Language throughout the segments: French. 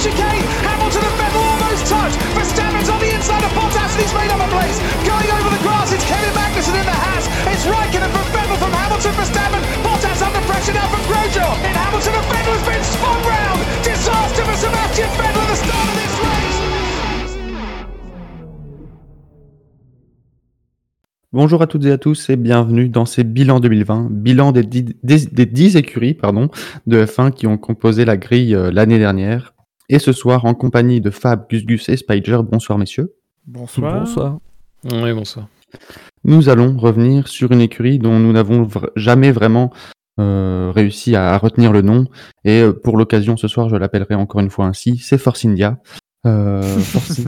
chicane. Hamilton and Vettel almost touch. Verstappen's on the inside of Bottas and he's made up a place. Going over the grass, it's Kevin Magnussen in the Haas. It's Raikkonen from Vettel from Hamilton for Verstappen. Bottas under pressure now from Grosjean. And Hamilton and Vettel has been spun round. Disaster for Sebastian Vettel at the start of this race. Bonjour à toutes et à tous et bienvenue dans ces bilans 2020, bilan des 10, des, des 10 écuries pardon, de F1 qui ont composé la grille euh, l'année dernière. Et ce soir, en compagnie de Fab, Gus Gus et Spider, bonsoir messieurs. Bonsoir. Bonsoir. Oui, bonsoir. Nous allons revenir sur une écurie dont nous n'avons jamais vraiment euh, réussi à, retenir le nom. Et euh, pour l'occasion, ce soir, je l'appellerai encore une fois ainsi, c'est Force India. Euh, Force...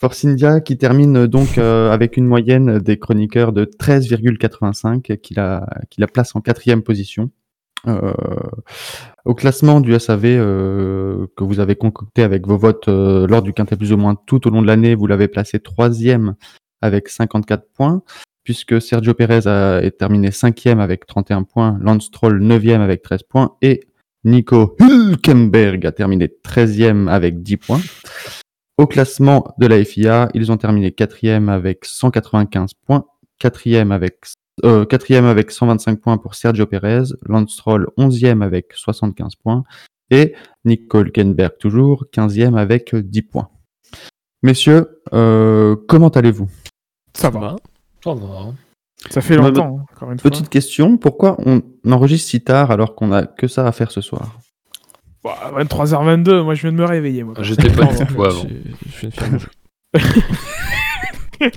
Force India qui termine donc euh, avec une moyenne des chroniqueurs de 13,85 qui la, qui la place en quatrième position. Euh, au classement du SAV euh, que vous avez concocté avec vos votes euh, lors du quintet plus ou moins tout au long de l'année, vous l'avez placé troisième avec 54 points, puisque Sergio Perez a est terminé cinquième avec 31 points, Lance Stroll neuvième avec 13 points et Nico Hülkenberg a terminé 13e avec 10 points. Au classement de la FIA, ils ont terminé quatrième avec 195 points, quatrième avec euh, quatrième avec 125 points pour Sergio Perez, Lance Stroll 11e avec 75 points et Nico Hülkenberg toujours 15e avec 10 points. Messieurs, euh, comment allez-vous? Ça va. Ça va. Ça fait longtemps, hein, encore une fois. Petite question, pourquoi on enregistre si tard alors qu'on a que ça à faire ce soir? Bah, 23h22, moi je viens de me réveiller. Moi. J'étais pas du tout avant. Je viens de faire mon-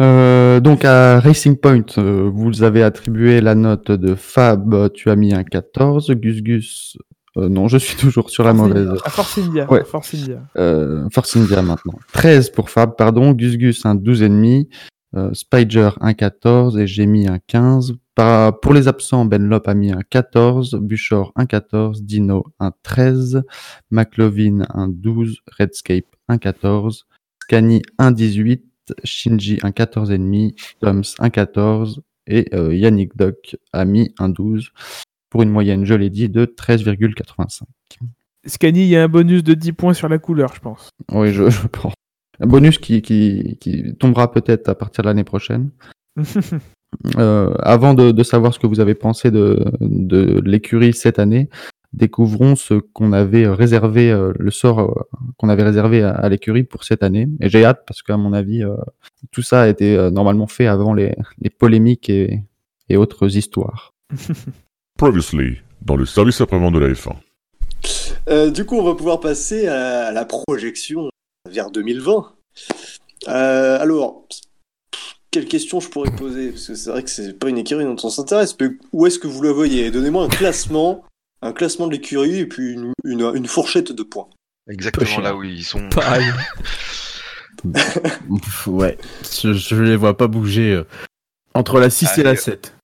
Euh, donc à Racing Point, euh, vous avez attribué la note de Fab, tu as mis un 14, Gus Gus, euh, non, je suis toujours sur la mauvaise. Force India. Ouais. à Force India. Euh, Force India maintenant. 13 pour Fab, pardon, Gus Gus un 12,5, euh, Spider un 14 et j'ai mis un 15. Par- pour les absents, Benlop a mis un 14, Buchor un 14, Dino un 13, McLovin un 12, Redscape un 14, Scani un 18, Shinji un 14,5, Toms un 14 et euh, Yannick Doc a mis un 12 pour une moyenne, je l'ai dit, de 13,85. Scani, il y a un bonus de 10 points sur la couleur, je pense. Oui, je, je pense. Un bonus qui, qui, qui tombera peut-être à partir de l'année prochaine. Euh, avant de, de savoir ce que vous avez pensé de, de l'écurie cette année, découvrons ce qu'on avait réservé, euh, le sort euh, qu'on avait réservé à, à l'écurie pour cette année. Et j'ai hâte parce qu'à mon avis, euh, tout ça a été euh, normalement fait avant les, les polémiques et, et autres histoires. Previously, dans le service après-vente de la F1. Euh, du coup, on va pouvoir passer à, la projection vers 2020. Euh, alors, quelle question je pourrais poser? Parce que c'est vrai que c'est pas une écurie dont on s'intéresse, mais où est-ce que vous le voyez? Donnez-moi un classement, un classement de l'écurie et puis une, une- une fourchette de points. Exactement là où ils sont. Pareil. Ouais, je, je les vois pas bouger euh, entre la 6 et la Allez. 7.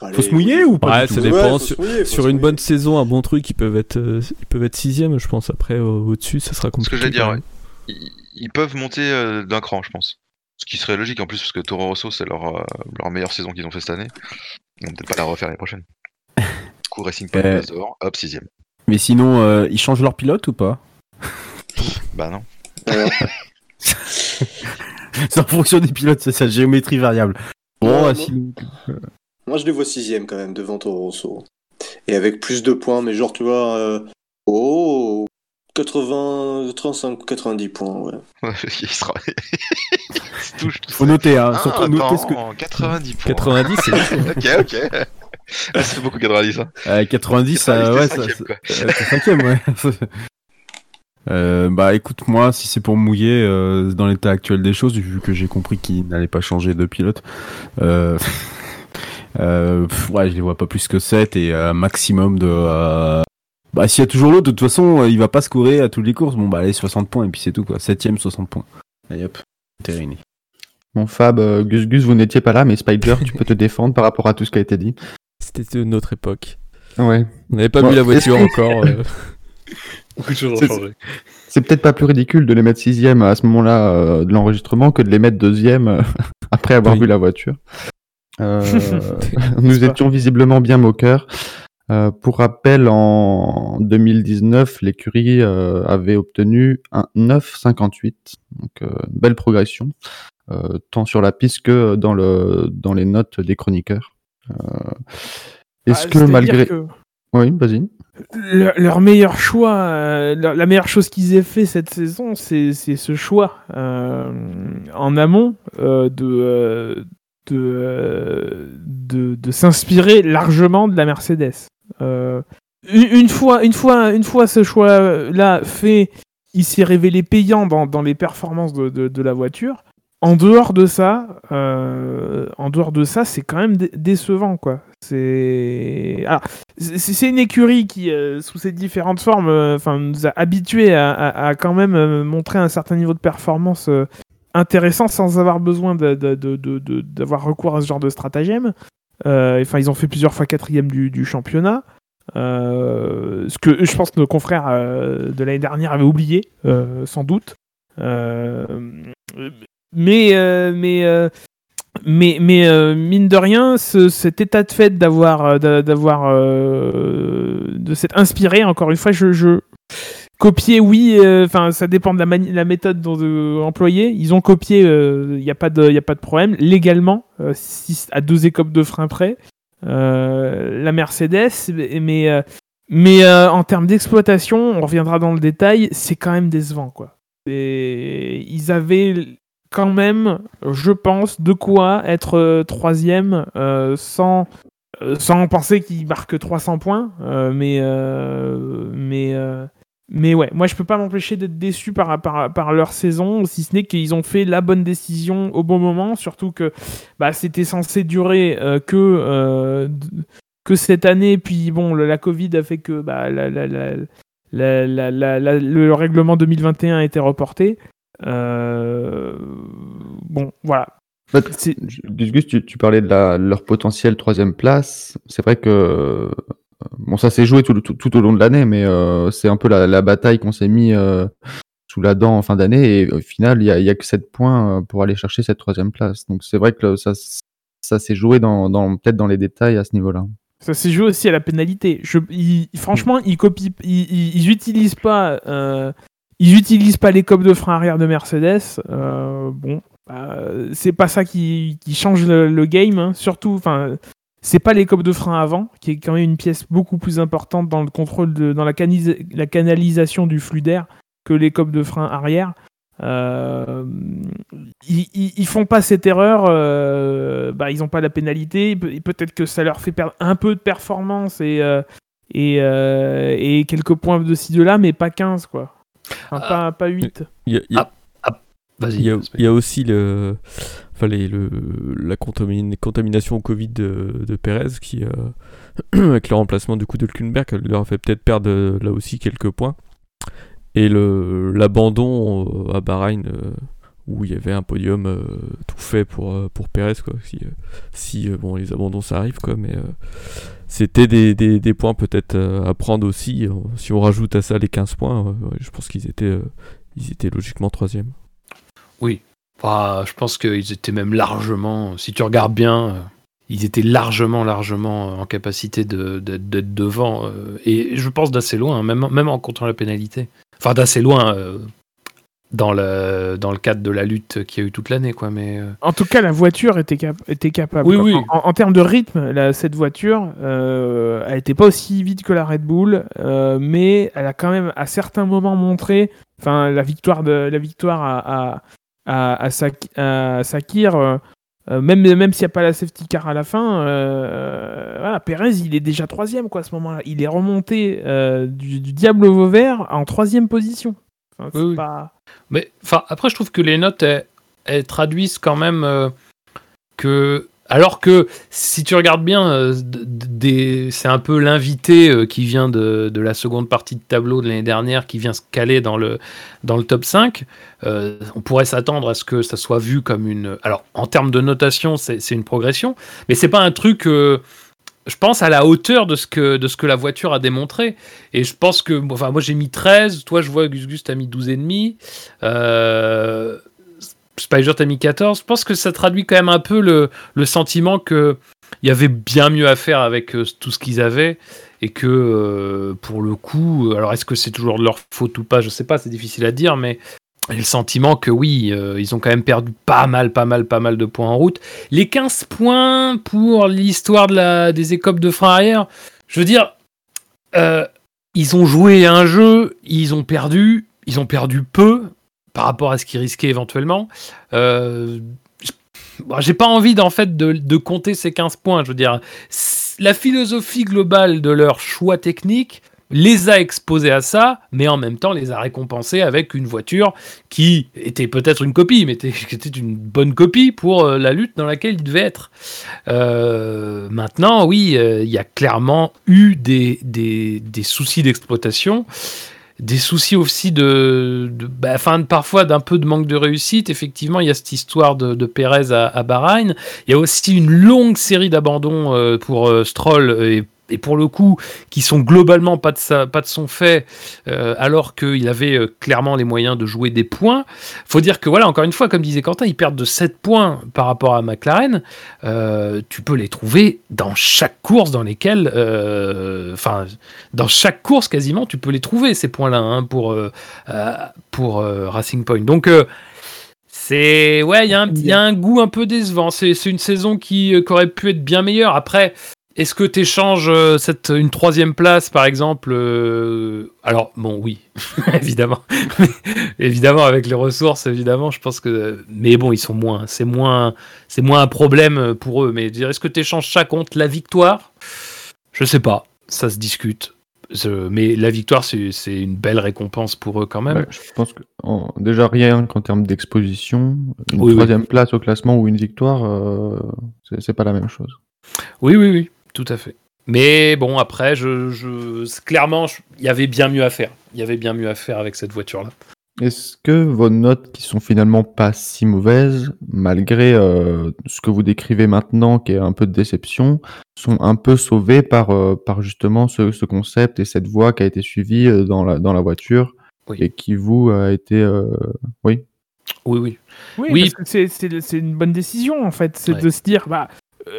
Allez, Faut se mouiller ou pas Ouais, ça dépend. Ouais, sur mouiller, une mouiller. bonne saison, un bon truc, ils peuvent être, euh, ils peuvent être sixième, je pense. Après, euh, au-dessus, ça sera Ce compliqué. que j'allais dire, ouais. Ils, ils peuvent monter euh, d'un cran, je pense. Ce qui serait logique en plus, parce que Toro Rosso, c'est leur, euh, leur meilleure saison qu'ils ont fait cette année. Ils vont peut-être pas la refaire l'année prochaine. Coup, Racing Point Euh. passe dehors, hop, sixième. Mais sinon, euh, ils changent leur pilote ou pas? Bah non. C'est en fonction des pilotes, c'est ça, géométrie variable. Bon, Ouais, euh, sinon- moi, je les vois sixième quand même devant Toro Rosso. Et avec plus de points, mais genre, tu vois, euh, oh, 80, 35, 90 points, ouais. Il sera. Il se touche tout faut ça. noter, hein, Ah, surtout noter ce que. attends, 90 points. 90, c'est ok, ok. Ah, ça fait beaucoup 90, hein. Euh, 90, 90, euh, ouais, ça, cinquième, ça- quoi. t'es cinquième, ouais. Euh, bah écoute, moi, si c'est pour mouiller euh, dans l'état actuel des choses, vu que j'ai compris qu'il n'allait pas changer de pilote, euh, euh, pff, ouais, je les vois pas plus que 7 et un maximum de. euh, bah s'il y a toujours l'autre, de toute façon, il va pas scorer à toutes les courses. Bon bah allez, 60 points et puis c'est tout quoi. 7ème, 60 points. Allez hop, terminé. Bon, Fab, euh, Gus Gus, vous n'étiez pas là, mais Spider, tu peux te défendre par rapport à tout ce qui a été dit. C'était une autre époque. Ouais. On n'avait pas Bon, vu la voiture encore. euh. Beaucoup de choses C'est- ont changé. C'est peut-être pas plus ridicule de les mettre sixième à ce moment-là euh, de l'enregistrement que de les mettre deuxième euh, après avoir Oui. vu la voiture. Euh, nous pas étions visiblement bien moqueurs. Euh, pour rappel, en 2019, l'écurie euh, avait obtenu un 9,58, donc euh, une belle progression, euh, tant sur la piste que dans, le, dans les notes des chroniqueurs. Euh, Est-ce Ah, que malgré... que Oui, vas-y. leur, leur meilleur choix, euh, la meilleure chose qu'ils aient fait cette saison, c'est ce choix euh, en amont euh, de, de, de, de s'inspirer largement de la Mercedes. Une, une fois, une, fois, une fois ce choix-là fait, il s'est révélé payant dans, dans les performances de, de, de la voiture. En dehors de ça, euh, en dehors de ça, c'est quand même dé- décevant, quoi. C'est c'est une écurie qui, euh, sous ses différentes formes, euh, enfin, nous a habitués à, à- quand même montrer un certain niveau de performance intéressant sans avoir besoin d'avoir recours à ce genre de stratagème. Enfin, ils ont fait plusieurs fois quatrième du, du championnat. Ce que je pense que nos confrères de l'année dernière avaient oublié, sans doute. Mais euh, mais euh, mais, mais euh, mine de rien, ce- cet état de fait d'avoir, euh, d'a- d'avoir, euh, de s'être inspiré. Encore une fois, je, je copier, oui. euh, Enfin, ça dépend de la, méthode dont, euh, employée. Ils ont copié. Il n'y a pas de, problème. Légalement, euh, à deux écopes de frein près, euh, la Mercedes. Mais euh, mais euh, en termes d'exploitation, on reviendra dans le détail. C'est quand même décevant, quoi. Ils avaient quand même, je pense, de quoi être euh, troisième euh, sans, euh, sans penser qu'ils marquent 300 points. mais, mais, mais ouais, moi je peux pas m'empêcher d'être déçu par, par, par leur saison, si ce n'est qu'ils ont fait la bonne décision au bon moment, surtout que bah, c'était censé durer que, que cette année, puis bon, la Covid a fait que bah, la- la- la- le règlement 2021 a été reporté. Euh, bon, voilà. Bah, Gus, tu, tu parlais de la- leur potentiel troisième place. C'est vrai que euh, bon, ça s'est joué tout, le- tout, tout au long de l'année, mais euh, c'est un peu la, la bataille qu'on s'est mis euh, sous la dent en fin d'année. Et au final, il y a, y a que 7 points pour aller chercher cette troisième place. Donc c'est vrai que ça, s'est joué dans, dans, peut-être dans les détails à ce niveau-là. Ça s'est joué aussi à la pénalité. Je, ils- franchement, ils copient, ils, ils, ils utilisent pas, euh, ils utilisent pas les copes de frein arrière de Mercedes. Euh, bon, bah, c'est pas ça qui, qui change le, le game. hein. Surtout, enfin, c'est pas les copes de frein avant, qui est quand même une pièce beaucoup plus importante dans le contrôle de, dans la, canis- la canalisation du flux d'air que les copes de frein arrière. Euh, ils, ils, font pas cette erreur, euh, bah, ils ont pas la pénalité, Pe- peut-être que ça leur fait perdre un peu de performance et, euh, et, euh, et quelques points de ci de là, mais pas 15 quoi. Enfin, Ah. pas, pas 8. Il y a, il y a- Vas-y. il y a- Aspect. il y a aussi le, enfin les- le, la contamination au Covid de, de Perez qui, euh, avec le remplacement du coup de Hülkenberg, leur a fait peut-être perdre euh, là aussi quelques points. Et le- l'abandon euh, à Bahreïn, euh, où il y avait un podium euh, tout fait pour, euh, pour Perez, quoi. Si, euh, si, bon, les abandons ça arrive, quoi, mais c'était des, des, points peut-être à prendre aussi. Si on rajoute à ça les 15 points, je pense qu'ils étaient, étaient logiquement troisième. Oui. Enfin, je pense qu'ils étaient même largement, si tu regardes bien, ils étaient largement, largement en capacité de- de- d'être devant. et je pense d'assez loin, même, même en comptant la pénalité. Enfin, d'assez loin dans, le, dans le cadre de la lutte qu'il y a eu toute l'année, quoi. Mais euh, En tout cas, la voiture était, cap- était capable. Oui, oui. En, en- termes de rythme, la- cette voiture, euh, elle était pas aussi vite que la Red Bull, euh, mais elle a quand même à certains moments montré, enfin la victoire de la victoire à à, à, à Sak- à Sakir, euh, même même s'il n'y a pas la safety car à la fin, euh, voilà, Perez il est déjà troisième quoi à ce moment-là. Il est remonté euh, du, du diable au Vauvert en troisième position. Enfin, c'est Oui, oui. pas- Mais enfin, après, je trouve que les notes, elles, elles traduisent quand même euh, que. Alors que si tu regardes bien, euh, des- c'est un peu l'invité euh, qui vient de, de la seconde partie de tableau de l'année dernière, qui vient se caler dans le, dans le top 5. Euh, on pourrait s'attendre à ce que ça soit vu comme une. Alors, en termes de notation, c'est c'est une progression, mais c'est pas un truc. Euh, je pense à la hauteur de ce que, de ce que la voiture a démontré. Et je pense que, enfin, moi j'ai mis 13, toi je vois Gus Gus t'as mis 12,5. Euh, Spider t'as mis 14. Je pense que ça traduit quand même un peu le, le sentiment que il y avait bien mieux à faire avec euh, tout ce qu'ils avaient et que euh, pour le coup, alors est-ce que c'est toujours de leur faute ou pas, je sais pas, c'est difficile à dire, mais j'ai le sentiment que oui, euh, ils ont quand même perdu pas mal, pas mal, pas mal de points en route. Les 15 points pour l'histoire de la, des écopes de frein arrière, je veux dire, euh, ils ont joué un jeu, ils ont perdu, ils ont perdu peu par rapport à ce qu'ils risquaient éventuellement. Euh, J'ai pas envie d'en fait de, de compter ces 15 points. Je veux dire, la philosophie globale de leur choix technique les a exposés à ça, mais en même temps les a récompensés avec une voiture qui était peut-être une copie, mais qui était une bonne copie pour euh, la lutte dans laquelle il devait être. Euh, maintenant, oui, euh, il y a clairement eu des, des, des soucis d'exploitation, des soucis aussi de, de, bah, parfois d'un peu de manque de réussite. Effectivement, il y a cette histoire de, Pérez à, Bahreïn. Il y a aussi une longue série d'abandons pour Stroll et et pour le coup, qui sont globalement pas de, son fait, euh, alors qu'il avait euh, clairement les moyens de jouer des points. faut dire que, voilà, encore une fois, comme disait Quentin, ils perdent de 7 points par rapport à McLaren. Euh, tu peux les trouver dans chaque course dans lesquelles, enfin, dans chaque course quasiment, tu peux les trouver, ces points-là, hein, pour, pour Racing Point. Donc, c'est ouais, il y, a un- goût un peu décevant. C'est une saison qui aurait pu être bien meilleure. Après, est-ce que tu échanges cette, une troisième place, par exemple euh, Alors, bon, oui, évidemment. évidemment, avec les ressources, évidemment, je pense que. Mais bon, ils sont moins. C'est moins, c'est moins un problème pour eux. Mais dire, est-ce que tu échanges ça contre la victoire? Je sais pas. Ça se discute. Mais la victoire, c'est une belle récompense pour eux quand même. Ouais, je pense que déjà rien qu'en termes d'exposition, une Oui, oui. troisième place au classement ou une victoire, euh, c'est pas la même chose. Oui, oui, oui, tout à fait. Mais bon, après, je, clairement, je- il y avait bien mieux à faire. Il y avait bien mieux à faire avec cette voiture-là. Est-ce que vos notes qui sont finalement pas si mauvaises, malgré euh, ce que vous décrivez maintenant, qui est un peu de déception, sont un peu sauvées par, euh, par justement ce, ce concept et cette voie qui a été suivie euh, dans la, dans la voiture Oui. et qui vous a été... euh, oui. Oui, oui. Oui, c'est- une bonne décision en fait, c'est Ouais. de se dire bah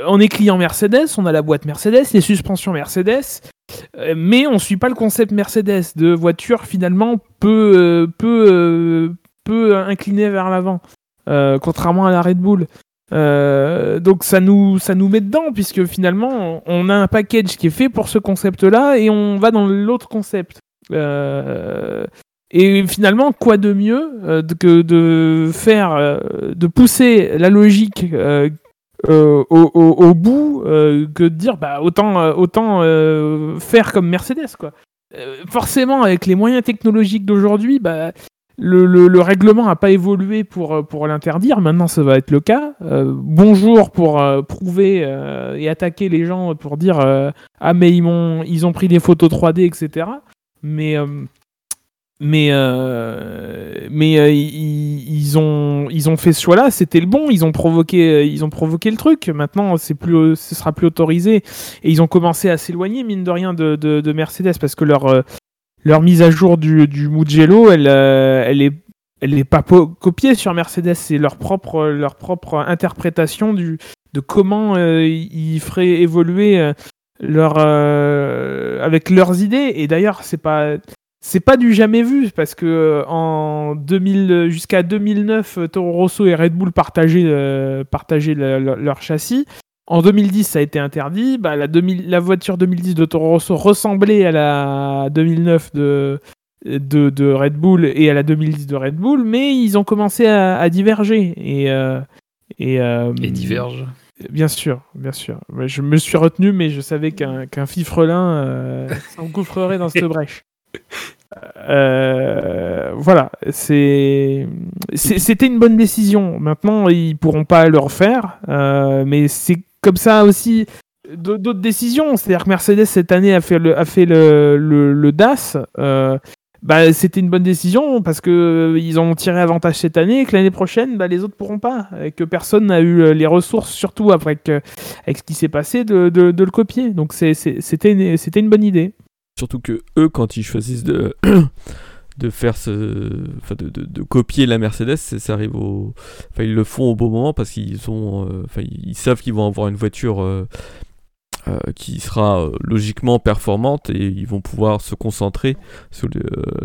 on est client Mercedes, on a la boîte Mercedes, les suspensions Mercedes, euh, mais on suit pas le concept Mercedes de voiture finalement peu euh, peu euh, peu inclinée vers l'avant, euh, contrairement à la Red Bull. Euh, donc ça nous ça nous met dedans puisque finalement on a un package qui est fait pour ce concept-là et on va dans l'autre concept. Euh, et finalement, quoi de mieux euh, que de faire, euh, de pousser la logique euh, euh, au, au- au bout euh, que de dire bah autant euh, autant euh, faire comme Mercedes quoi. Euh, forcément, avec les moyens technologiques d'aujourd'hui, bah le, le- le règlement n'a pas évolué pour, euh, pour l'interdire. Maintenant, ça va être le cas. Euh, bonjour pour euh, prouver euh, et attaquer les gens pour dire euh, ah mais ils m'ont ils ont pris des photos 3D etc. Mais euh, mais euh, mais euh, ils, ont ils ont fait ce choix-là, c'était le bon. Ils ont provoqué euh, ils ont provoqué le truc. Maintenant, c'est plus ce sera plus autorisé et ils ont commencé à s'éloigner mine de rien de, de, de Mercedes parce que leur euh, leur mise à jour du, du Mugello, elle elle est elle n'est pas copiée sur Mercedes, c'est leur propre leur propre interprétation du de comment ils feraient évoluer leur euh, avec leurs idées et d'ailleurs c'est pas c'est pas du jamais vu parce que euh, en 2000 jusqu'à 2009 euh, Toro Rosso et Red Bull partageaient euh, partageaient le- le- leur châssis en 2010 ça a été interdit bah, la 2000 la voiture 2010 de Toro Rosso ressemblait à la 2009 de de, de Red Bull et à la 2010 de Red Bull mais ils ont commencé à, à diverger et euh, et, euh. Bien sûr, bien sûr. Je me suis retenu, mais je savais qu'un qu'un fifrelin euh, s'engouffrerait dans cette brèche. Euh, voilà, c'était une bonne décision. Maintenant, ils pourront pas le refaire, euh, mais c'est comme ça aussi d'au- d'autres décisions. C'est-à-dire que Mercedes cette année a fait le DAS. euh, bah, c'était une bonne décision parce que ils ont tiré avantage cette année et que l'année prochaine, bah, les autres pourront pas. Et que personne n'a eu les ressources, surtout après que, avec ce qui s'est passé, de, le copier. Donc c'était une bonne idée. Surtout que eux, quand ils choisissent de, de faire ce, enfin de, de- de copier la Mercedes, ça arrive au, enfin ils le font au bon moment parce qu'ils sont, euh, enfin ils savent qu'ils vont avoir une voiture euh, euh, qui sera logiquement performante et ils vont pouvoir se concentrer sur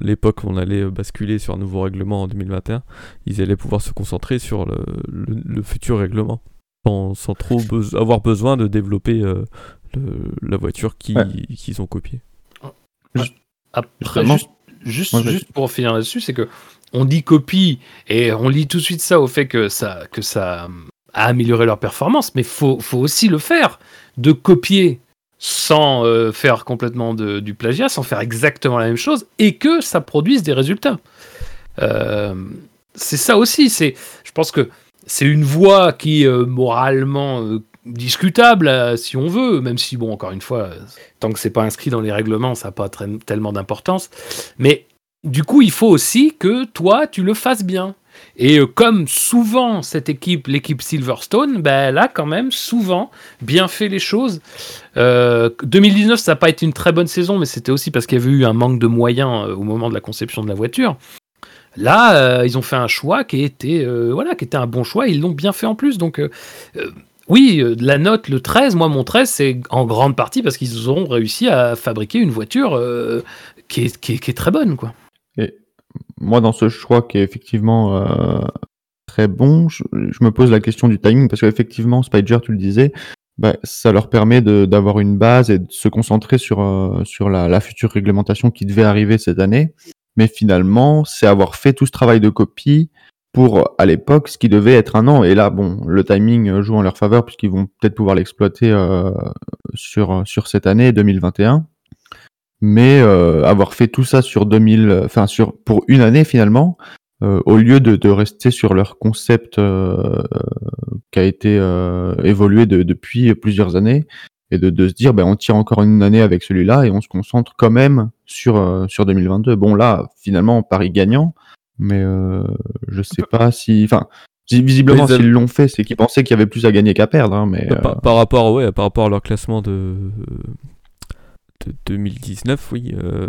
l'époque où on allait basculer sur un nouveau règlement en 2021. Ils allaient pouvoir se concentrer sur le, le- le futur règlement sans, sans trop avoir besoin de développer le- la voiture Ouais. qu'ils ont copiée. Après, Justement. juste, juste, Ouais, vas-y. juste pour finir là-dessus, c'est que on dit copie et on lit tout de suite ça au fait que ça, que ça a amélioré leur performance, mais faut, faut aussi le faire, de copier sans euh, faire complètement de- du plagiat, sans faire exactement la même chose, et que ça produise des résultats. Euh, c'est ça aussi. C'est, je pense que c'est une voie qui euh, moralement discutable, euh, si on veut, même si, bon, encore une fois, euh, tant que c'est pas inscrit dans les règlements, ça n'a pas tellement d'importance. Mais du coup, il faut aussi que toi, tu le fasses bien. Et euh, comme souvent cette équipe, l'équipe Silverstone, ben, elle a quand même souvent bien fait les choses. Euh, 2019, ça n'a pas été une très bonne saison, mais c'était aussi parce qu'il y avait eu un manque de moyens au moment de la conception de la voiture. Là, ils ont fait un choix qui était, voilà, qui était un bon choix. Ils l'ont bien fait en plus. Donc, oui, euh, la note, le 13, moi, mon 13, c'est en grande partie parce qu'ils ont réussi à fabriquer une voiture euh, qui, est, qui, est, très bonne, quoi. Moi, dans ce choix qui est effectivement euh, très bon, je, me pose la question du timing parce qu'effectivement, Spider, tu le disais, bah, ça leur permet d'avoir une base et de se concentrer sur, sur la, la future réglementation qui devait arriver cette année. Mais finalement, c'est avoir fait tout ce travail de copie pour, à l'époque, ce qui devait être un an. Et là, bon, le timing joue en leur faveur puisqu'ils vont peut-être pouvoir l'exploiter euh, sur, sur cette année 2021 mais euh, avoir fait tout ça sur 2000, enfin sur pour une année finalement, euh, au lieu de, de rester sur leur concept qui a été évolué de- depuis plusieurs années, et de, de se dire ben on tire encore une année avec celui-là et on se concentre quand même sur sur 2022. Bon là finalement Paris gagnant, mais euh, je sais pas si, enfin visiblement s'ils l'ont fait, c'est qu'ils pensaient qu'il y avait plus à gagner qu'à perdre, hein, mais euh, Par, par rapport, ouais, par rapport à leur classement de, de 2019, oui, euh,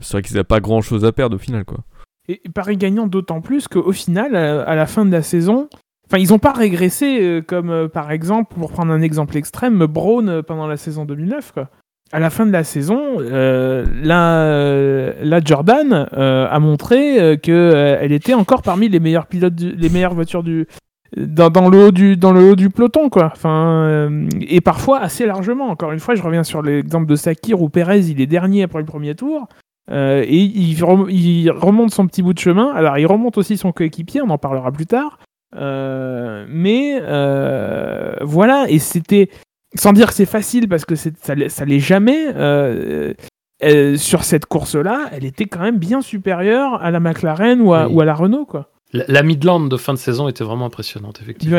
c'est vrai qu'ils n'avaient pas grand chose à perdre au final, quoi. Et Paris gagnant d'autant plus qu'au final, à la fin de la saison, enfin, ils n'ont pas régressé euh, comme par exemple, pour prendre un exemple extrême, Braun euh, pendant la saison 2009. Quoi. À la fin de la saison, euh, la, la Jordan euh, a montré euh, que euh, était encore parmi les meilleurs pilotes, du- les meilleures voitures du dans, dans le haut du dans le haut du peloton quoi. Enfin euh, et parfois assez largement. Encore une fois, je reviens sur l'exemple de Sakir où Perez il est dernier après le premier tour. Euh, et il, il remonte son petit bout de chemin. Alors, il remonte aussi son coéquipier, on en parlera plus tard. Euh, mais euh, voilà, et c'était. Sans dire que c'est facile, parce que ça l'est ça l'est jamais. euh, euh, sur cette course-là, elle était quand même bien supérieure à la McLaren ou à, Oui. ou à la Renault, quoi. La, la Midland de fin de saison était vraiment impressionnante, effectivement.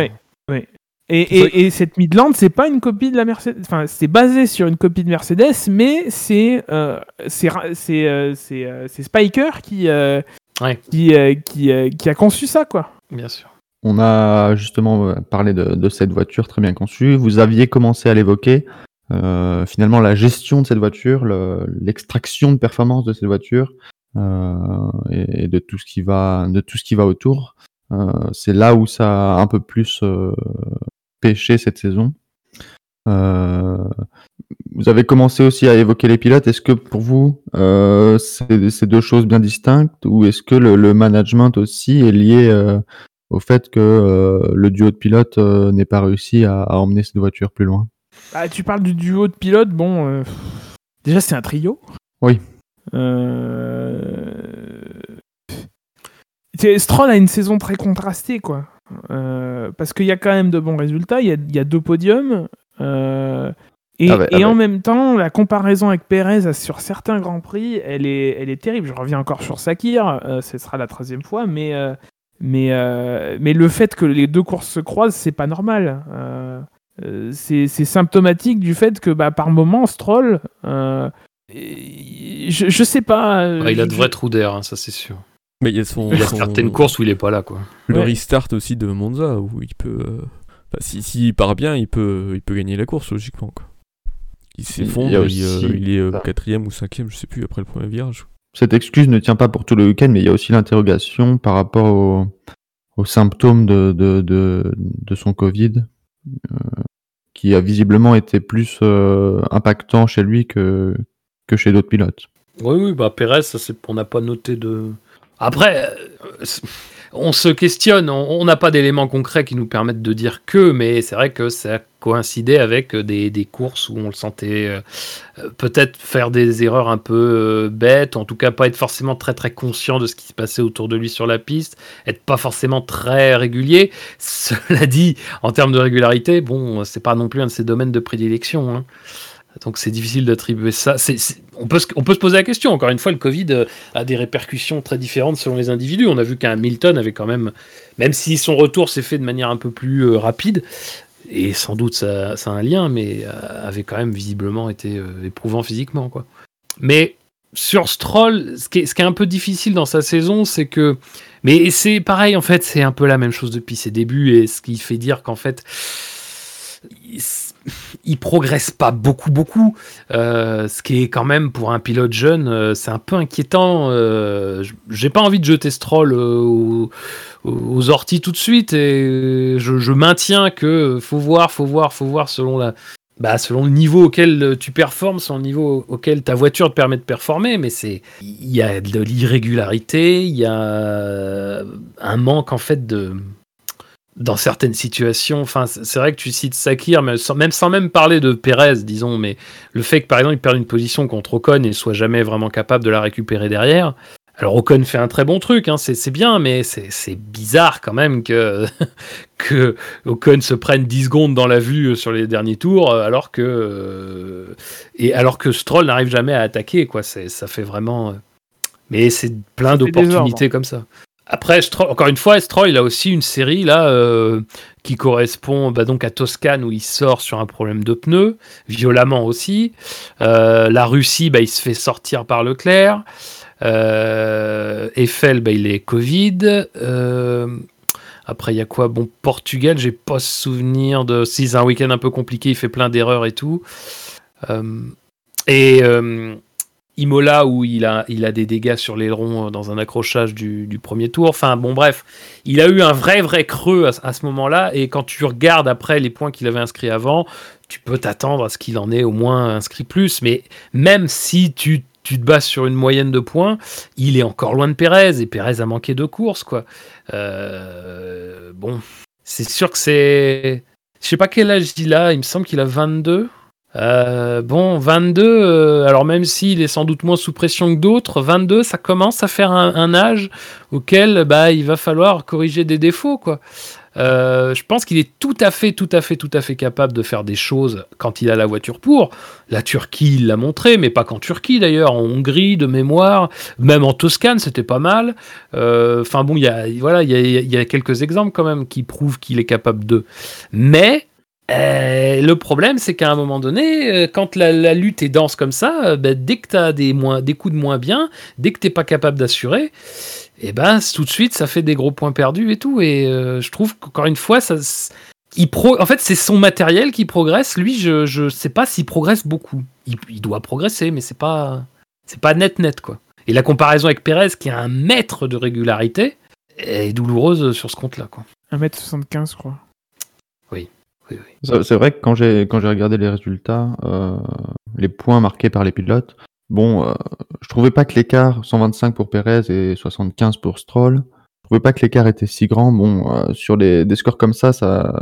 Ouais. Et, cette Midland, c'est pas une copie de la Mercedes. Enfin, c'est basé sur une copie de Mercedes, mais c'est euh, c'est euh, euh, Spiker qui euh, Ouais. qui euh, qui, euh, qui a conçu ça, quoi. Bien sûr. On a justement euh, parlé de, cette voiture très bien conçue. Vous aviez commencé à l'évoquer. Euh, finalement, la gestion de cette voiture, le- l'extraction de performance de cette voiture euh, et, de tout ce qui va, de tout ce qui va autour, c'est là où ça a un peu plus pêché cette saison. Vous avez commencé aussi à évoquer les pilotes. Est-ce que pour vous, c'est deux choses bien distinctes ou est-ce que le, le management aussi est lié au fait que euh, le duo de pilotes euh, n'ait pas réussi à, à emmener cette voiture plus loin Ah, tu parles du duo de pilotes, bon, euh, déjà c'est un trio. Oui. Euh... Stroll a une saison très contrastée, quoi. Euh, parce qu'il y a quand même de bons résultats, il y a, il y a deux podiums. euh, et, Ah ouais, ah et en ouais. même temps, la comparaison avec Perez sur certains grands prix, elle est, elle est terrible. Je reviens encore sur Sakir, euh, ce sera la troisième fois, mais, euh, mais, euh, mais le fait que les deux courses se croisent, c'est pas normal. Euh, c'est c'est symptomatique du fait que bah, par moment, Stroll, euh, je, je sais pas. Ouais, il a de vrais trous d'air, hein, ça c'est sûr. Mais il y a son, Il y a son- certaines courses où il est pas là, quoi. le Ouais. restart aussi de Monza où il peut, euh, si s'il part bien, il peut, il peut gagner la course logiquement. Quoi. Il s'effondre, Il il, euh, est euh, quatrième ou cinquième, je sais plus après le premier virage. Cette excuse ne tient pas pour tout le week-end, mais il y a aussi l'interrogation par rapport au- aux symptômes de, son Covid, euh, qui a visiblement été plus euh, impactant chez lui que, chez d'autres pilotes. Oui, oui, bah Pérez, ça on n'a pas noté de. Après, euh, on se questionne, on n'a pas d'éléments concrets qui nous permettent de dire que, mais c'est vrai que ça coïncidait avec des, des courses où on le sentait euh, euh, peut-être faire des erreurs un peu euh, bêtes, en tout cas pas être forcément très très conscient de ce qui se passait autour de lui sur la piste, être pas forcément très régulier. Cela dit, en termes de régularité, bon, c'est pas non plus un de ses domaines de prédilection. hein. Donc c'est difficile d'attribuer ça. On, peut se, poser la question. Encore une fois, le Covid euh, a des répercussions très différentes selon les individus. On a vu qu'un Milton avait quand même, même si son retour s'est fait de manière un peu plus euh, rapide, et sans doute ça, a un lien, mais euh, avait quand même visiblement été éprouvant physiquement. Mais sur Stroll, ce qui est un peu difficile dans sa saison, c'est que. Mais c'est pareil, en fait, c'est un peu la même chose depuis ses débuts, et ce qui fait dire qu'en fait. Il- progresse pas beaucoup beaucoup. Euh, ce qui est quand même pour un pilote jeune euh, c'est un peu inquiétant. Euh, j'ai pas envie de jeter Stroll euh, aux, orties tout de suite et je, je maintiens que faut voir faut voir faut voir selon la bah, selon le niveau auquel tu performes, selon le niveau auquel ta voiture te permet de performer, mais c'est il y a de l'irrégularité, il y a un manque en fait de dans certaines situations. Enfin, c'est vrai que tu cites Sakir, mais sans, même sans même parler de Pérez, disons, mais le fait que par exemple il perde une position contre Ocon et soit jamais vraiment capable de la récupérer derrière. Alors Ocon fait un très bon truc, hein, c'est bien, mais c'est bizarre quand même que, que Ocon se prenne 10 secondes dans la vue euh, sur les derniers tours, euh, alors que, euh, et alors que Stroll n'arrive jamais à attaquer. Quoi. Ça fait vraiment... Mais c'est plein d'opportunités comme ça. Après, encore une fois, Stroll, il a aussi une série là euh, qui correspond bah, donc à Toscane où il sort sur un problème de pneus, violemment aussi. Euh, la Russie, bah, il se fait sortir par Leclerc. Euh, Eiffel, bah, il est Covid. Euh, après, il y a quoi? Bon, Portugal, j'ai pas souvenir de. Si c'est un week-end un peu compliqué, il fait plein d'erreurs et tout. Et Imola, où il a, il a des dégâts sur l'aileron euh, dans un accrochage du, du premier tour. Enfin, bon, bref, il a eu un vrai, vrai creux à, à ce moment-là. Et quand tu regardes après les points qu'il avait inscrits avant, tu peux t'attendre à ce qu'il en ait au moins inscrit plus. Mais même si tu, tu te bases sur une moyenne de points, il est encore loin de Pérez. Et Pérez a manqué de courses, quoi. Euh, bon, c'est sûr que c'est. Je sais pas quel âge il a, il me semble qu'il a 22. Euh, bon, 22, euh, alors même s'il est sans doute moins sous pression que d'autres, 22, ça commence à faire un, âge auquel bah, il va falloir corriger des défauts. Quoi. Euh, je pense qu'il est tout à fait, tout à fait, tout à fait capable de faire des choses quand il a la voiture pour. La Turquie, il l'a montré, mais pas qu'en Turquie d'ailleurs, en Hongrie, de mémoire, même en Toscane, c'était pas mal. Enfin bon, il y a, voilà, il y a quelques exemples quand même qui prouvent qu'il est capable de. Mais euh, le problème, c'est qu'à un moment donné, euh, quand la, la lutte est dense comme ça, euh, ben, dès que tu as des, moins, des coups de moins bien, dès que tu pas capable d'assurer, et ben tout de suite, ça fait des gros points perdus et tout. Et euh, je trouve qu'encore une fois, ça, s- il pro... en fait, c'est son matériel qui progresse. Lui, je, je sais pas s'il progresse beaucoup. Il, il doit progresser, mais c'est pas, c'est pas net net quoi. Et la comparaison avec Pérez, qui est un maître de régularité, est douloureuse sur ce compte-là quoi. 1m75, je crois. Oui, C'est vrai que quand j'ai quand j'ai regardé les résultats, euh, les points marqués par les pilotes, bon, euh, je trouvais pas que l'écart 125 pour Perez et 75 pour Stroll, je trouvais pas que l'écart était si grand. Bon, euh, sur des scores comme ça, ça,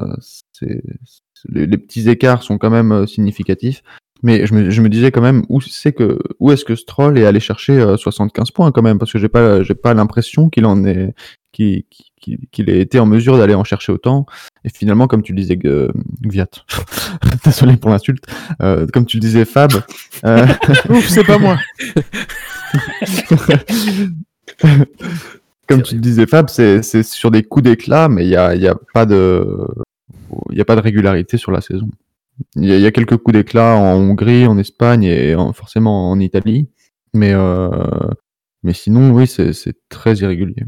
les, petits écarts sont quand même euh, significatifs. Mais je me, je me disais quand même où c'est que où est-ce que Stroll est allé chercher euh, 75 points quand même? Parce que j'ai pas j'ai pas l'impression qu'il en est qu'il qu'il ait été en mesure d'aller en chercher autant. Et finalement, comme tu le disais, Gviat, désolé pour l'insulte, euh, comme tu le disais, Fab, euh, Ouf, c'est pas moi. comme tu le disais, Fab, c'est sur des coups d'éclat, mais il y a, y a pas de, y a pas de régularité sur la saison. Il y, a- il y a quelques coups d'éclat en Hongrie, en Espagne et en- forcément en Italie, mais euh, mais sinon, oui, c'est très irrégulier.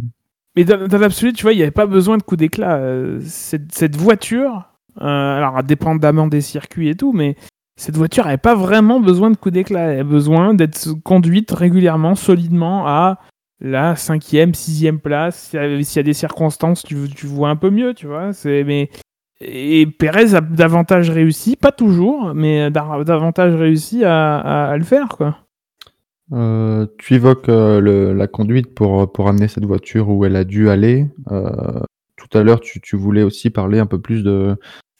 Mais dans, l'absolu, tu vois, il n'y avait pas besoin de coup d'éclat. Euh, cette, voiture, euh, alors dépendamment des circuits et tout, mais cette voiture n'avait pas vraiment besoin de coup d'éclat. Elle avait besoin d'être conduite régulièrement, solidement à la cinquième, sixième place. S'il y a- a des circonstances, tu, vois un peu mieux, tu vois. Mais, et Perez a davantage réussi, pas toujours, mais d'a- davantage réussi à- à le faire, quoi. Euh, tu évoques euh, la conduite pour, pour amener cette voiture où elle a dû aller. Euh, tout à l'heure, tu, tu voulais aussi parler un peu plus de,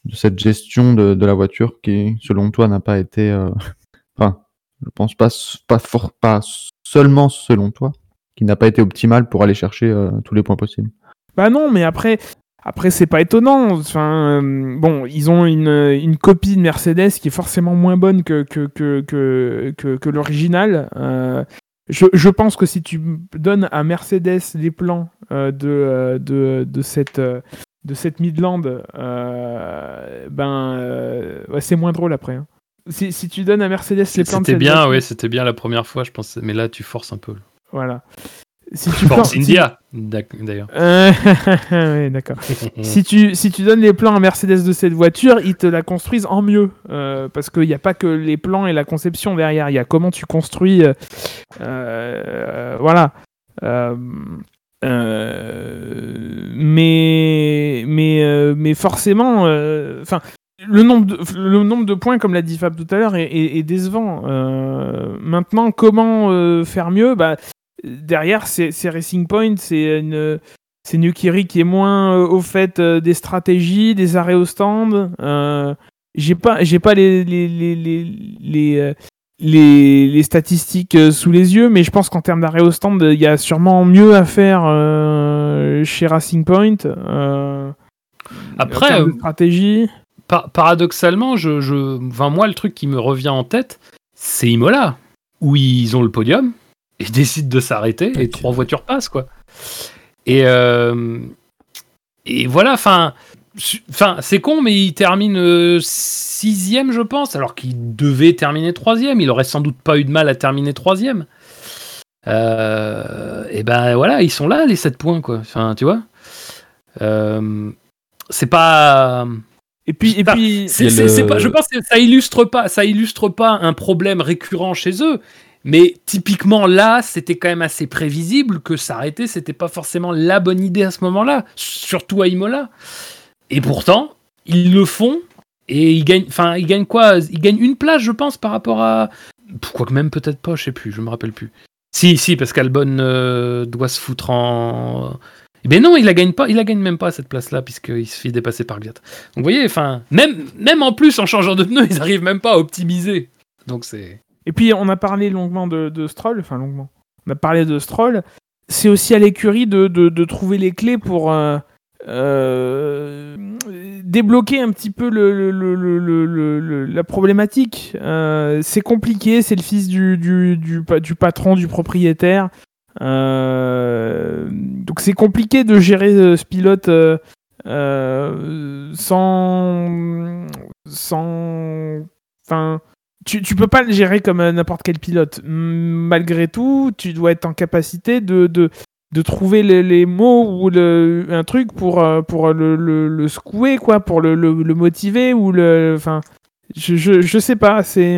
de cette gestion de, de la voiture qui, selon toi, n'a pas été. euh, Enfin, je pense pas, pas, pas seulement selon toi, qui n'a pas été optimale pour aller chercher euh, tous les points possibles. Bah non, mais après, après c'est pas étonnant. Enfin, euh, bon, ils ont une, une copie de Mercedes qui est forcément moins bonne que, que, que, que, que, l'original. Euh, je, je pense que si tu donnes à Mercedes les plans euh, de, euh, de, de cette. euh, de cette Midland, euh, ben euh, ouais, c'est moins drôle après. hein. Si, si tu donnes à Mercedes les plans de C'était bien, ouais, c'était bien la première fois, je pense. Mais là, tu forces un peu. voilà. Si tu Force India, d'ailleurs. Euh, ouais, d'accord. si tu, si tu donnes les plans à Mercedes de cette voiture, ils te la construisent en mieux. Euh, parce qu'il n'y a pas que les plans et la conception derrière. Il y a comment tu construis. euh, euh, voilà. Euh, euh, mais, mais, euh, mais forcément. euh, Enfin. le nombre, de, le nombre de points, comme l'a dit Fab tout à l'heure, est, est- est décevant. Euh, maintenant, comment euh, faire mieux? Bah, Derrière, c'est Racing Point, c'est une, c'est Nukiri qui est moins euh, au fait euh, des stratégies, des arrêts au stand. Euh, j'ai pas, j'ai pas les les les les les, les- les statistiques sous les yeux, mais je pense qu'en termes d'arrêt au stand, il y a sûrement mieux à faire euh, chez Racing Point. euh, Après, en termes de stratégie. Par- paradoxalement, je, je, enfin, moi, le truc qui me revient en tête, c'est Imola, où ils ont le podium, ils décident de s'arrêter, et trois voitures passent, quoi. Et, euh, et voilà, enfin, enfin, c'est con, mais il termine euh, sixième, je pense, alors qu'il devait terminer troisième. Il aurait sans doute pas eu de mal à terminer troisième. Euh, et ben voilà, ils sont là, les 7 points, quoi. Enfin, tu vois. Euh, c'est pas. Et puis, et puis, le- c'est pas- je pense que ça illustre pas, ça illustre pas un problème récurrent chez eux. Mais typiquement là, c'était quand même assez prévisible que s'arrêter, c'était pas forcément la bonne idée à ce moment-là, surtout à Imola. Et pourtant, ils le font et ils gagnent. Enfin, ils gagnent quoi? Ils gagnent une place, je pense, par rapport à. Pourquoi que même peut-être pas, je sais plus, je me rappelle plus. Si, si, parce qu'Albon euh, doit se foutre en. Eh ben non, il la gagne pas, il la gagne même pas cette place-là puisqu'il se fait dépasser par Gliat. Donc vous voyez, enfin, même, même en plus en changeant de pneu, ils arrivent même pas à optimiser. Donc c'est. Et puis on a parlé longuement de, Stroll, enfin longuement. On a parlé de Stroll. C'est aussi à l'écurie de, trouver les clés pour euh, euh, débloquer un petit peu la problématique. Euh, c'est compliqué, c'est le fils du, du, du, pa- du patron, du propriétaire. Donc c'est compliqué de gérer ce pilote sans sans enfin tu, tu peux pas le gérer comme euh, n'importe quel pilote. Malgré tout, tu dois être en capacité de, de, de trouver les, mots ou le, un truc pour, euh, pour le, le, secouer, quoi, pour le, le, motiver ou le. Enfin, je, je, je sais pas, c'est.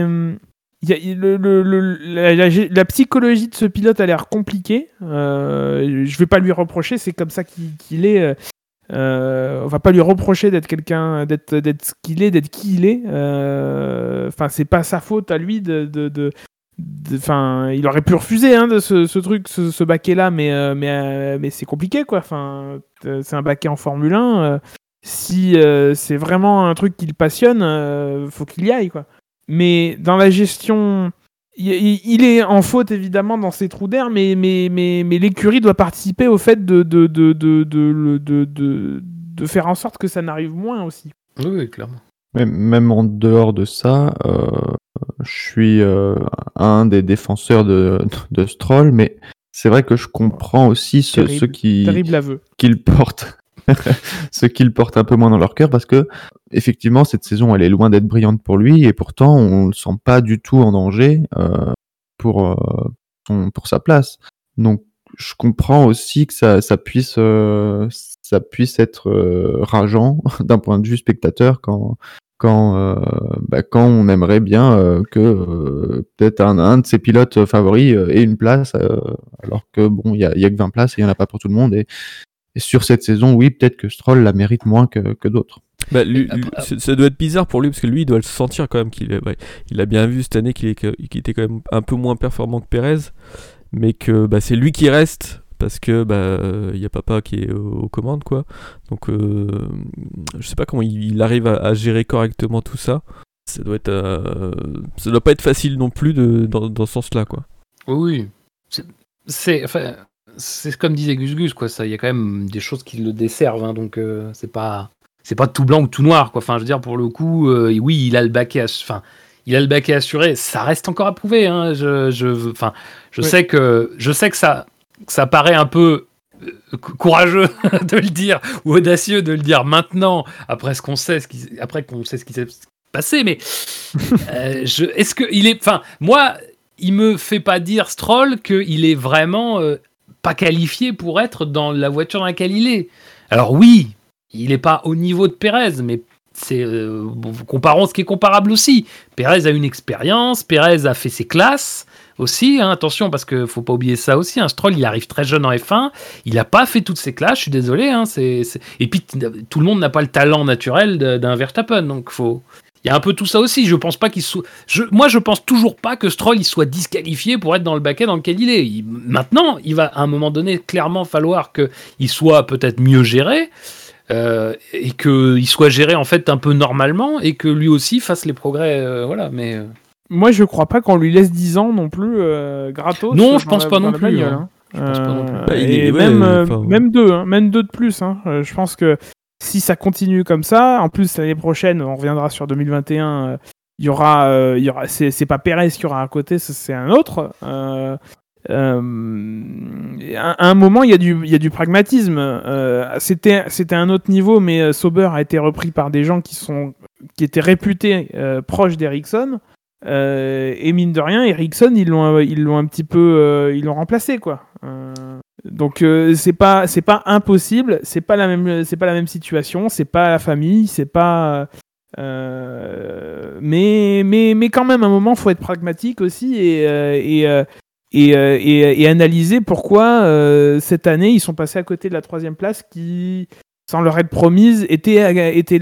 il y a- le, le- la, la- psychologie de ce pilote a l'air compliquée. Euh, je vais pas lui reprocher, c'est comme ça qu'il est. euh, on va pas lui reprocher d'être quelqu'un, d'être, ce qu'il est, d'être qui il est. Euh, Enfin, c'est pas sa faute à lui de, de, Enfin, il aurait pu refuser hein, de ce, ce truc, ce, ce baquet là, mais euh, mais euh, mais c'est compliqué quoi. Enfin, c'est un baquet en Formule 1. euh, si c'est vraiment un truc qui le passionne, faut qu'il y aille quoi. Mais dans la gestion, il, est en faute évidemment dans ses trous d'air, mais, mais, mais, mais l'écurie doit participer au fait de, de, de, de, de, de, de- de faire en sorte que ça n'arrive moins aussi. Oui, oui, clairement. Mais même en dehors de ça, euh, je suis euh, un des défenseurs de, de Stroll, mais c'est vrai que je comprends aussi ce- ceux qui, Terrible aveu. Ceux qui le portent un peu moins dans leur cœur, parce que effectivement cette saison elle est loin d'être brillante pour lui, et pourtant on le sent pas du tout en danger euh, pour euh, pour sa place. Donc je comprends aussi que ça, ça puisse euh, ça puisse être rageant d'un point de vue spectateur quand quand bah, quand on aimerait bien que peut-être un, un de ses pilotes favoris ait une place alors que bon il y a, y a que 20 places et il y en a pas pour tout le monde et, et sur cette saison oui peut-être que Stroll la mérite moins que, que d'autres. Bah, lui- Après- lui- ça ça doit être bizarre pour lui parce que lui il doit le sentir quand même qu'il ouais, il a bien vu cette année qu'il qu'il était quand même un peu moins performant que Perez mais que bah, c'est lui qui reste parce que bah il y a papa qui est aux, aux commandes quoi. Donc euh, je sais pas comment il, il arrive à, à gérer correctement tout ça. Ça doit être euh, ça doit pas être facile non plus de, dans, dans ce sens là quoi Oui. C'est- C'est enfin, c'est comme disait Gus Gus, quoi. Ça, il y a quand même des choses qui le desservent, hein, donc euh, c'est pas c'est pas tout blanc ou tout noir, quoi. Enfin, je veux dire, pour le coup, euh, oui, il a le baquet, enfin, il a le baquet assuré. Ça reste encore à prouver. Hein. Je, je, enfin, je sais que je sais que ça, que ça paraît un peu euh, cou- courageux de le dire ou audacieux de le dire maintenant après ce qu'on sait, ce qui, après qu'on sait ce qui s'est passé, mais euh, je, est-ce que il est, enfin, moi, il me fait pas dire Stroll qu'il est vraiment euh, pas qualifié pour être dans la voiture dans laquelle il est. Alors oui, il est pas au niveau de Pérez, mais c'est euh, comparons ce qui est comparable aussi. Pérez a une expérience, Pérez a fait ses classes aussi. hein, attention parce que faut pas oublier ça aussi. Un Stroll, il arrive très jeune en F1, il a pas fait toutes ses classes. Je suis désolé. Hein, c'est, Et puis tout le monde n'a pas le talent naturel d'un Verstappen, donc faut. Il y a un peu tout ça aussi. Je pense pas qu'il soit. Je, moi, je pense toujours pas que Stroll il soit disqualifié pour être dans le baquet dans lequel il est. Il- maintenant, il va à un moment donné clairement falloir qu'il soit peut-être mieux géré euh, et qu'il soit géré en fait un peu normalement et que lui aussi fasse les progrès. euh, voilà, mais. euh, Moi, je crois pas qu'on lui laisse 10 ans non plus euh, gratos. Non, je pense la- pas dans non la plus, bagnole, hein. hein. Je pense pas non plus. Bah, il et est- même, ouais, enfin- même deux, hein, même deux de plus. je pense que si ça continue comme ça, en plus l'année prochaine, on reviendra sur 2021. euh, Il y aura, euh, y aura, c'est pas Perez qui aura à côté, c'est un autre. Euh, euh, à à un moment, il y a du, y a du pragmatisme. Euh, C'était, c'était un autre niveau, mais euh, Sauber a été repris par des gens qui sont, qui étaient réputés euh, proches d'Ericsson. Euh, et mine de rien, Ericsson, ils l'ont, ils l'ont un petit peu, euh, ils l'ont remplacé quoi. Donc euh, c'est pas, c'est pas impossible, c'est pas la même, c'est pas la même situation, c'est pas la famille, c'est pas. euh, mais, mais, mais quand même, à un moment, faut être pragmatique aussi et euh, et, et, et, analyser pourquoi cette année ils sont passés à côté de la troisième place qui, sans leur être promise, était, était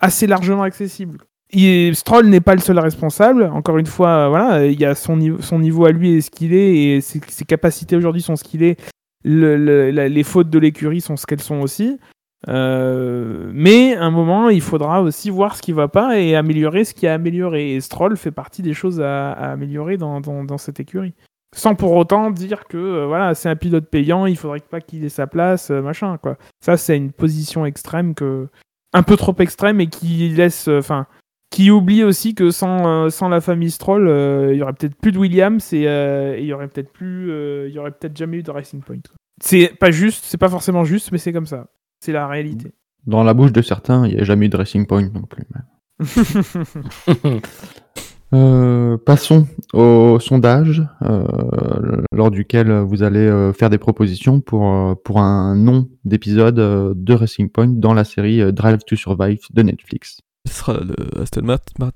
assez largement accessible. Et Stroll n'est pas le seul responsable. Encore une fois, voilà, il y a son niveau, son niveau à lui et ce qu'il est, et ses, ses capacités aujourd'hui sont ce qu'il est. Les fautes de l'écurie sont ce qu'elles sont aussi. Euh, mais à un moment, il faudra aussi voir ce qui va pas et améliorer ce qui a amélioré. Et Stroll fait partie des choses à, améliorer dans, dans, cette écurie. Sans pour autant dire que euh, voilà, c'est un pilote payant, il faudrait pas qu'il ait sa place, euh, machin quoi. Ça, c'est une position extrême que un peu trop extrême et qui laisse, enfin, qui oublie aussi que sans, euh, sans la famille Stroll, euh, il y aurait peut-être plus de Williams et euh, et il y aurait peut-être plus, euh, il y aurait peut-être jamais eu de Racing Point. C'est pas juste, c'est pas forcément juste, mais c'est comme ça. C'est la réalité. Dans la bouche de certains, il n'y a jamais eu de Racing Point non plus. Passons au sondage, lors duquel vous allez faire des propositions pour, pour un nom d'épisode de Racing Point dans la série Drive to Survive de Netflix. Ce sera le Aston, Mart- Mart-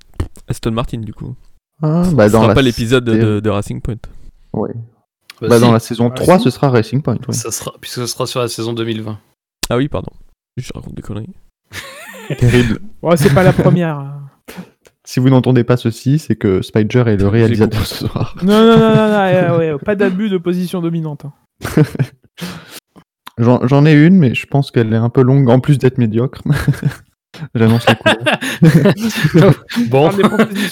Aston Martin du coup Ah, bah, ce dans sera la pas l'épisode de, Racing Point Ouais. bah, Bah, si, dans la saison Ah, 3, si. ce sera Racing Point. oui. ça sera, puisque ce sera sur la saison 2020. ah oui pardon je raconte des conneries Terrible. Ouais, c'est pas la première. Si vous n'entendez pas ceci, c'est que Spider est le réalisateur ce soir. Non, non, non, non, non, euh, ouais, pas d'abus de position dominante. hein. J'en ai une, mais je pense qu'elle est un peu longue, en plus d'être médiocre. J'annonce la couleur. Bon,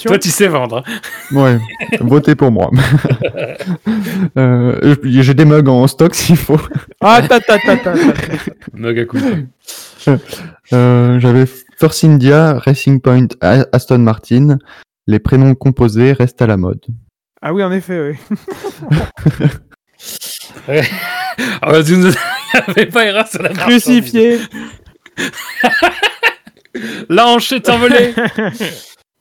toi tu sais vendre. hein. Ouais, votez pour moi. Euh, J'ai des mugs en stock s'il faut. Ah, ta, ta, ta. Mug à coups. Euh, J'avais Force India, Racing Point, Aston Martin. Les prénoms composés restent à la mode. Ah oui, en effet, oui. Ah bah, tu nous avais pas erreur sur la. Crucifié. La hanche est envolée.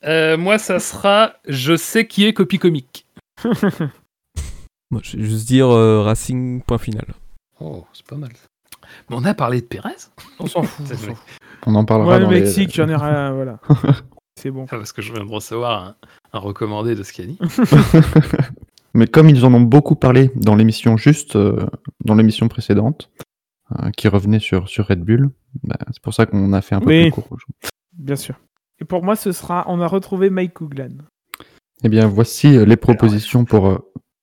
Euh, moi, ça sera Je sais qui est Copy Comique. Moi, je vais juste dire euh, Racing point final Oh, c'est pas mal. Mais on a parlé de Pérez On s'en fout. C'est on en parlera Ouais, le dans les- Mexique, j'en ai rien. Voilà. C'est bon. Ah, Parce que je viens de recevoir un, un recommandé de ce qu'il a dit. Mais comme ils en ont beaucoup parlé dans l'émission juste, euh, dans l'émission précédente, euh, qui revenait sur, sur Red Bull, bah, c'est pour ça qu'on a fait un peu Oui. plus court. aujourd'hui. Bien sûr. Et pour moi, ce sera. On a retrouvé Mike Couglan. Eh bien, voici euh, les propositions pour, euh,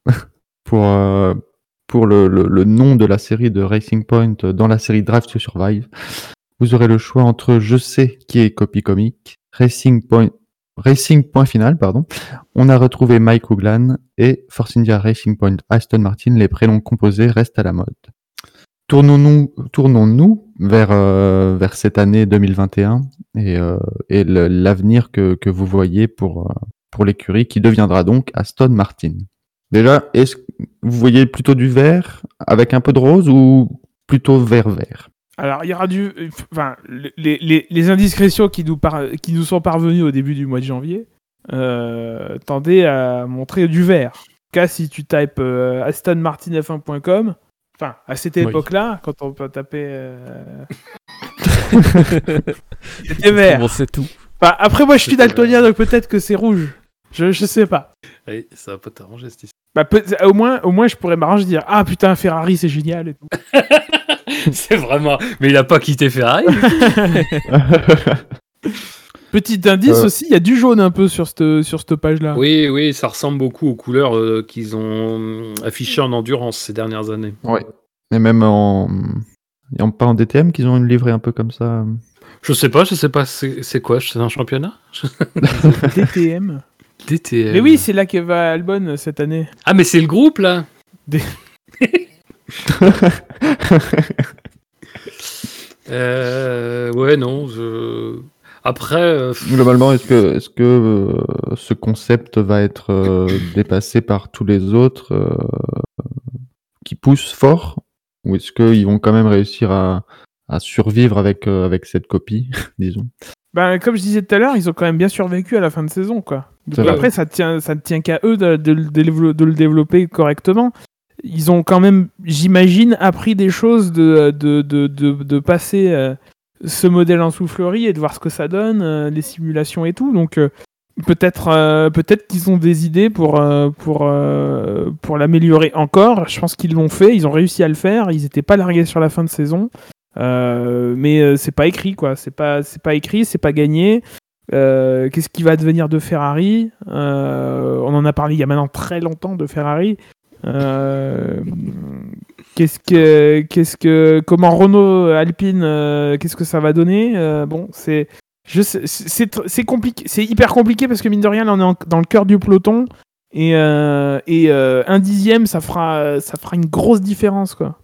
pour, euh, pour le, le- le nom de la série de Racing Point dans la série Drive to Survive. Vous aurez le choix entre Je sais qui est copie comique, Racing Point, Racing Point Final, pardon. On a retrouvé Mike Hooglan et Force India Racing Point Aston Martin. Les prénoms composés restent à la mode. Tournons-nous, euh, vers cette année 2021 et, euh, l'avenir que, vous voyez pour, euh, pour l'écurie qui deviendra donc Aston Martin. Déjà, est-ce que vous voyez plutôt du vert avec un peu de rose ou plutôt vert-vert Alors, il y aura du. Enfin, les, indiscrétions qui nous, sont parvenues au début du mois de janvier tendaient à montrer du vert. En tout cas, si tu tapes euh, astonmartinf1.com, enfin, à cette Oui. époque-là, quand on peut taper. euh, C'était vert. Bon, c'est tout. Enfin, après, moi, je suis daltonien, donc peut-être que c'est rouge. Je, je sais pas. Ouais, ça va pas t'arranger cette histoire. Bah, peut- au, moins, au moins, je pourrais m'arranger dire Ah putain, Ferrari, c'est génial. Et tout. c'est vraiment. Mais il a pas quitté Ferrari. Petit indice Euh. aussi, il y a du jaune un peu sur cette, sur cette page-là. oui, oui, ça ressemble beaucoup aux couleurs euh, qu'ils ont affichées en endurance ces dernières années. Ouais. Et même en, et en- pas en DTM qu'ils ont une livrée un peu comme ça. Je sais pas, je sais pas, c'est quoi C'est un championnat? DTM. DTM. Mais oui, c'est là que va Albon cette année. Ah, mais c'est le groupe là? Euh, ouais, non. Je... Après, euh, Globalement, est-ce que, est-ce que euh, ce concept va être euh, dépassé par tous les autres euh, qui poussent fort? Ou est-ce qu'ils vont quand même réussir à, à survivre avec, euh, avec cette copie, disons? Ben, comme je disais tout à l'heure, ils ont quand même bien survécu à la fin de saison, quoi. Donc après, ça tient, ça ne tient qu'à eux de, de de le développer correctement. Ils ont quand même, j'imagine, appris des choses de, de, de, de, de passer euh, ce modèle en soufflerie et de voir ce que ça donne, euh, les simulations et tout. Donc euh, peut-être euh, peut-être qu'ils ont des idées pour, pour, pour l'améliorer encore. Je pense qu'ils l'ont fait, ils ont réussi à le faire. Ils n'étaient pas largués sur la fin de saison. Mais c'est pas écrit quoi, c'est pas c'est pas écrit, c'est pas gagné. Qu'est-ce qui va devenir de Ferrari? On en a parlé il y a maintenant très longtemps de Ferrari. Euh, qu'est-ce que qu'est-ce que comment Renault Alpine euh, qu'est-ce que ça va donner Euh, Bon, c'est je c'est c'est- compliqué, c'est hyper compliqué parce que mine de rien, là, on est dans le cœur du peloton et euh, et euh, un dixième, ça fera ça fera une grosse différence quoi.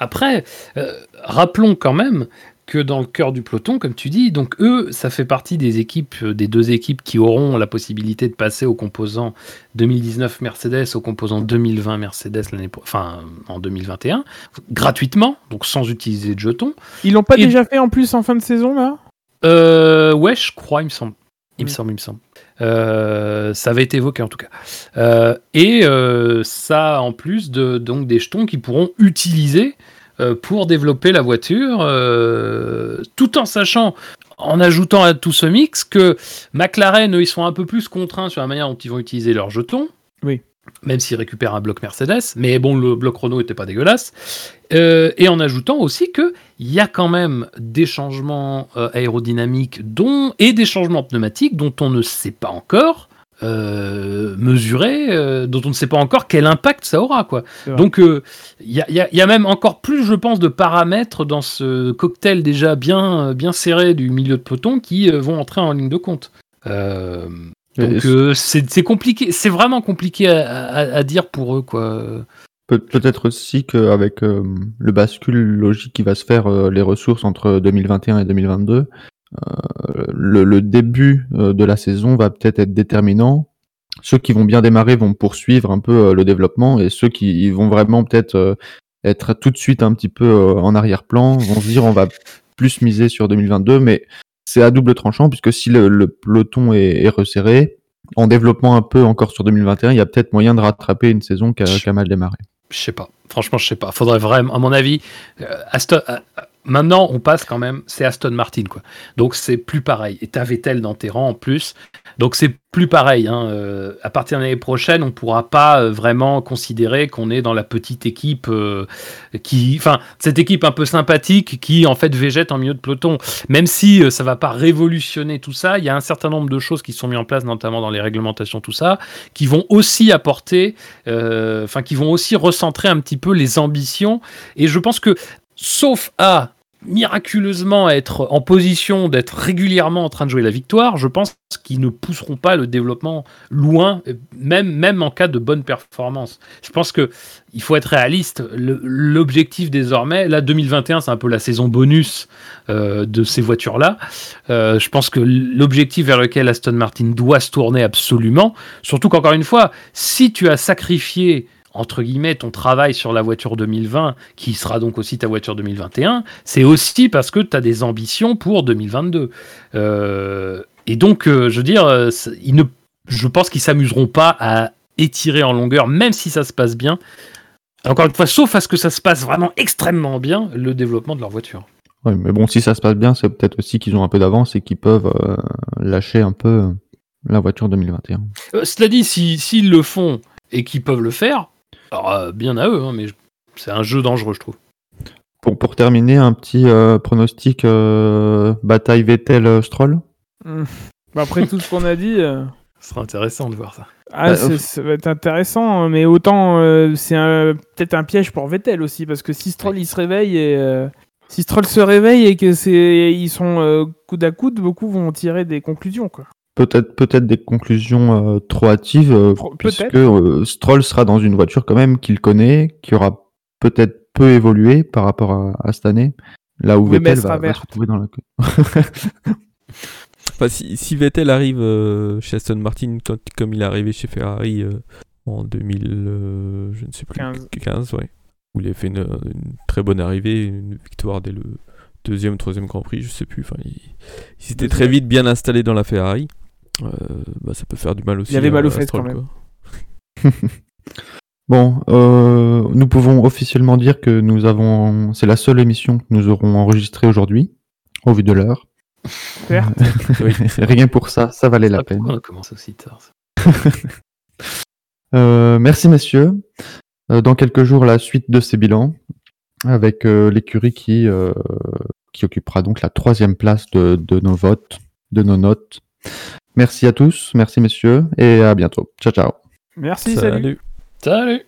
Après, euh, rappelons quand même que dans le cœur du peloton, comme tu dis, donc eux, ça fait partie des équipes, euh, des deux équipes qui auront la possibilité de passer au composant 2019 Mercedes, au composant 2020 Mercedes l'année, enfin en 2021, gratuitement, donc sans utiliser de jetons. Ils l'ont pas Et- déjà fait en plus en fin de saison là? Euh, ouais, je crois, il me semble. Il me Oui. semble, il me semble. Euh, ça avait été évoqué en tout cas. Euh, et euh, ça, en plus de donc des jetons qui pourront utiliser euh, pour développer la voiture, euh, tout en sachant, en ajoutant à tout ce mix, que McLaren, eux, ils sont un peu plus contraints sur la manière dont ils vont utiliser leurs jetons. Oui. Même s'ils récupèrent un bloc Mercedes, mais bon, le bloc Renault était pas dégueulasse. Euh, et en ajoutant aussi que il y a quand même des changements euh, aérodynamiques dont, et des changements pneumatiques dont on ne sait pas encore euh, mesurer, euh, dont on ne sait pas encore quel impact ça aura. Quoi. Donc euh, il y, a- il y a- il y a même encore plus, je pense, de paramètres dans ce cocktail déjà bien, bien serré du milieu de peloton qui euh, vont entrer en ligne de compte. Euh, donc euh, c'est compliqué, c'est vraiment compliqué à, à- à dire pour eux. quoi. Peut- Peut-être aussi qu'avec euh, le bascule logique qui va se faire euh, les ressources entre 2021 et 2022, euh, le, le début euh, de la saison va peut-être être déterminant. Ceux qui vont bien démarrer vont poursuivre un peu euh, le développement et ceux qui vont vraiment peut-être euh, être tout de suite un petit peu euh, en arrière-plan vont se dire on va plus miser sur 2022, mais c'est à double tranchant puisque si le, peloton est, resserré, en développement un peu encore sur 2021, il y a peut-être moyen de rattraper une saison qui a, mal démarré. Je sais pas. Franchement, je sais pas. Faudrait vraiment, à mon avis, euh, euh, Maintenant, on passe quand même, c'est Aston Martin, quoi. Donc c'est plus pareil. Et t'as Vettel dans tes rangs en plus. Donc c'est plus pareil. Hein. Euh, à partir de l'année prochaine, on pourra pas euh, vraiment considérer qu'on est dans la petite équipe euh, qui, enfin, cette équipe un peu sympathique qui en fait végète en milieu de peloton. Même si ça va pas révolutionner tout ça, il y a un certain nombre de choses qui sont mises en place, notamment dans les réglementations, tout ça, qui vont aussi apporter, enfin, qui vont aussi recentrer un petit peu les ambitions. Et je pense que, sauf à miraculeusement être en position d'être régulièrement en train de jouer la victoire, je pense qu'ils ne pousseront pas le développement loin, même, même en cas de bonne performance. Je pense que il faut être réaliste. L'objectif désormais, là 2021, c'est un peu la saison bonus euh, de ces voitures-là. Euh, je pense que l'objectif vers lequel Aston Martin doit se tourner absolument, surtout qu'encore une fois, si tu as sacrifié entre guillemets ton travail sur la voiture 2020, qui sera donc aussi ta voiture 2021, c'est aussi parce que tu as des ambitions pour 2022. Euh, et donc, euh, je veux dire, euh, ils ne, je pense qu'ils s'amuseront pas à étirer en longueur, même si ça se passe bien. Encore une fois, sauf à ce que ça se passe vraiment extrêmement bien, le développement de leur voiture. Ouais, mais bon, si ça se passe bien, c'est peut-être aussi qu'ils ont un peu d'avance et qu'ils peuvent euh, lâcher un peu la voiture 2021. Euh, cela dit, si- s'ils le font et qu'ils peuvent le faire, alors, euh, bien à eux, hein, mais je- c'est un jeu dangereux, je trouve. Pour, pour terminer, un petit euh, pronostic euh, bataille Vettel-Stroll Bah, après tout ce qu'on a dit, euh, Ce sera intéressant de voir ça. ah, Bah, c'est- euh, ça va être intéressant, hein, mais autant euh, c'est peut-être un piège pour Vettel aussi, parce que si Stroll il se réveille et euh, si Stroll se réveille et que c'est ils sont euh, coude à coude, beaucoup vont tirer des conclusions quoi. Peut-être peut-être des conclusions euh, trop hâtives, euh, puisque euh, Stroll sera dans une voiture quand même qu'il connaît, qui aura peut-être peu évolué par rapport à, à cette année, là où Oui, Vettel va, se retrouver dans la... Enfin, si, si Vettel arrive euh, chez Aston Martin quand- comme il est arrivé chez Ferrari euh, en 2000, euh, je ne sais plus, 15. 15, ouais, où il a fait une, une très bonne arrivée, une victoire dès le deuxième, troisième Grand Prix, je sais plus. Enfin, il, il s'était Deuxième. très vite bien installé dans la Ferrari. Euh, bah, ça peut faire du mal aussi. avait à- mal aux fesses quand même. Bon, euh, nous pouvons officiellement dire que nous avons, c'est la seule émission que nous aurons enregistrée aujourd'hui, au vu de l'heure. Oui. Rien pour ça, ça valait la Ah, peine. pourquoi on a commencé aussi tard Euh, merci messieurs. Dans quelques jours, la suite de ces bilans avec euh, l'écurie qui euh, qui occupera donc la troisième place de, de nos votes, de nos notes. Merci à tous, merci messieurs et à bientôt. Ciao ciao. Merci, salut. Salut. Salut